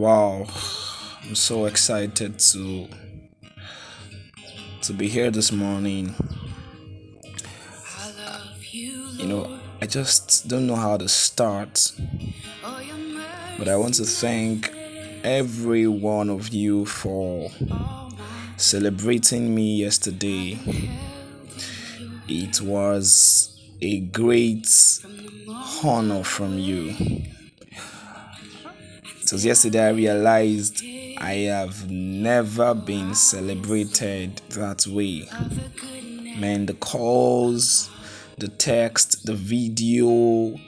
Wow, I'm so excited to to be here this morning. You know, I just don't know how to start, but I want to thank every one of you for celebrating me yesterday. It was a great honor from you. It yesterday I realized I have never been celebrated that way. Man, the calls, the text, the video,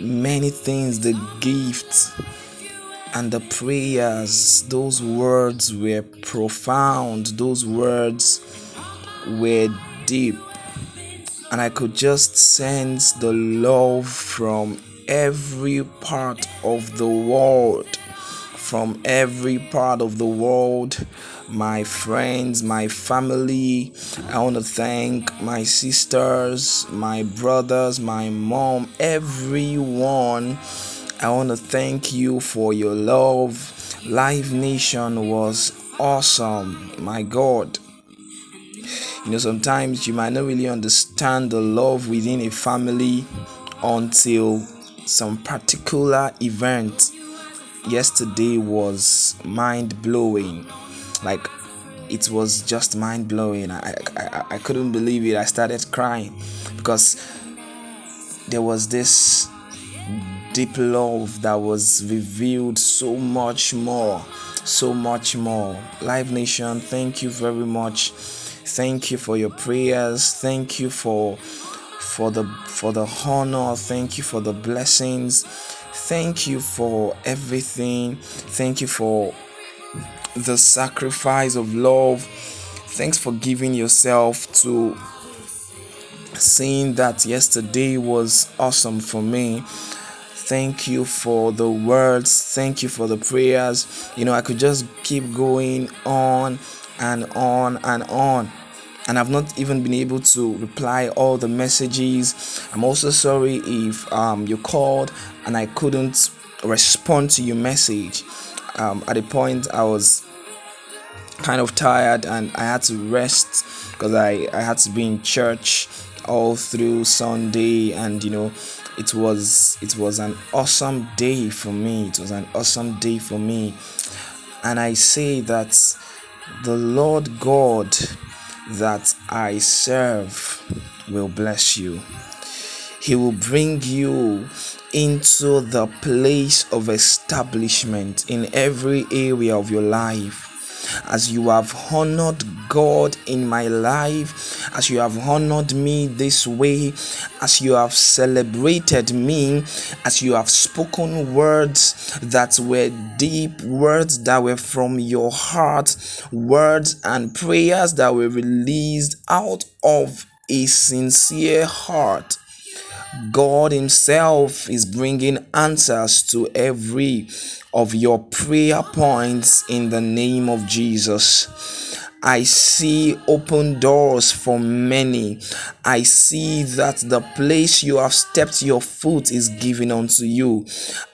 many things, the gifts, and the prayers, those words were profound, those words were deep. And I could just sense the love from every part of the world. From every part of the world, my friends, my family. I want to thank my sisters, my brothers, my mom, everyone. I want to thank you for your love. Live Nation was awesome. My God. You know, sometimes you might not really understand the love within a family until some particular event yesterday was mind blowing. Like it was just mind blowing. I, I I couldn't believe it. I started crying because there was this deep love that was revealed so much more so much more live nation thank you very much thank you for your prayers thank you for for the for the honor. Thank you for the blessings. Thank you for everything. Thank you for the sacrifice of love. Thanks for giving yourself to seeing that yesterday was awesome for me. Thank you for the words. Thank you for the prayers. You know i could just keep going on and on and on and I've not even been able to reply all the messages. I'm also sorry if um, you called and I couldn't respond to your message. Um, at a point, I was kind of tired and I had to rest because I, I had to be in church all through Sunday and you know it was it was an awesome day for me it was an awesome day for me and I say that the Lord God that I serve will bless you. He will bring you into the place of establishment in every area of your life as you have honored God in my life, as you have honored me this way, as you have celebrated me, as you have spoken words that were deep, words that were from your heart, words and prayers that were released out of a sincere heart. God Himself is bringing answers to every of your prayer points in the name of Jesus. I see open doors for many. I see that the place you have stepped your foot is given unto you.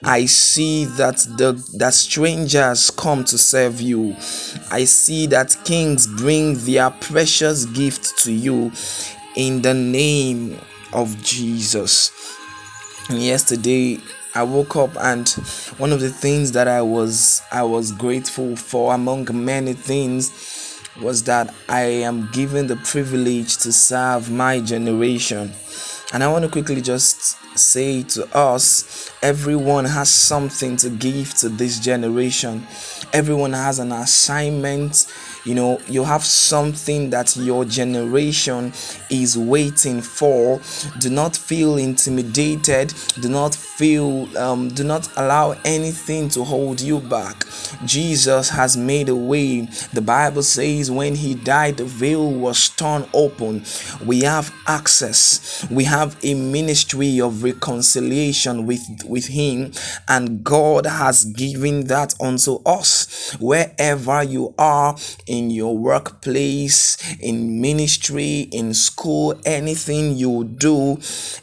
I see that the that strangers come to serve you. I see that kings bring their precious gift to you in the name of Jesus. Yesterday I woke up and one of the things that I was I was grateful for among many things was that I am given the privilege to serve my generation. And I want to quickly just say to us everyone has something to give to this generation, everyone has an assignment. You know you have something that your generation is waiting for. Do not feel intimidated. Do not feel um, do not allow anything to hold you back. Jesus has made a way. The bible says when he died the veil was torn open. We have access. We have a ministry of reconciliation with with him and god has given that unto us wherever you are in your workplace, in ministry, in school, anything you do,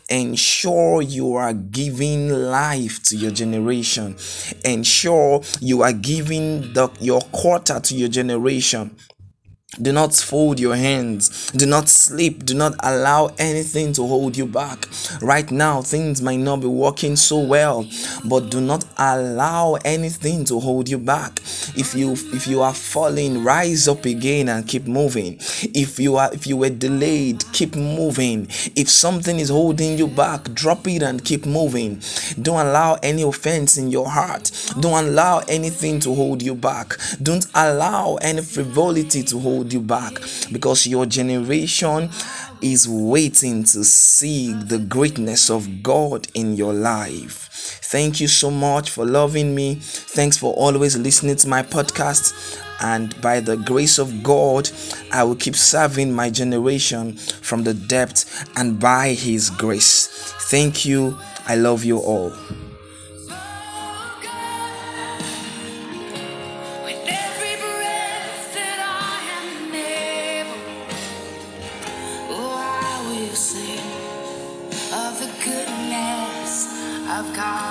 ensure you are giving life to your generation. Ensure you are giving the, your quarter to your generation. Do not fold your hands. Do not sleep. Do not allow anything to hold you back. Right now, things might not be working so well, but do not allow anything to hold you back. If you if you are falling, rise up again and keep moving. If you are if you were delayed, keep moving. If something is holding you back, drop it and keep moving. Don't allow any offense in your heart. Don't allow anything to hold you back. Don't allow any frivolity to hold hold you back because your generation is waiting to see the greatness of God in your life. Thank you so much for loving me. Thanks for always listening to my podcast. And by the grace of God, I will keep serving my generation from the depth and by His grace. Thank you. I love you all. Of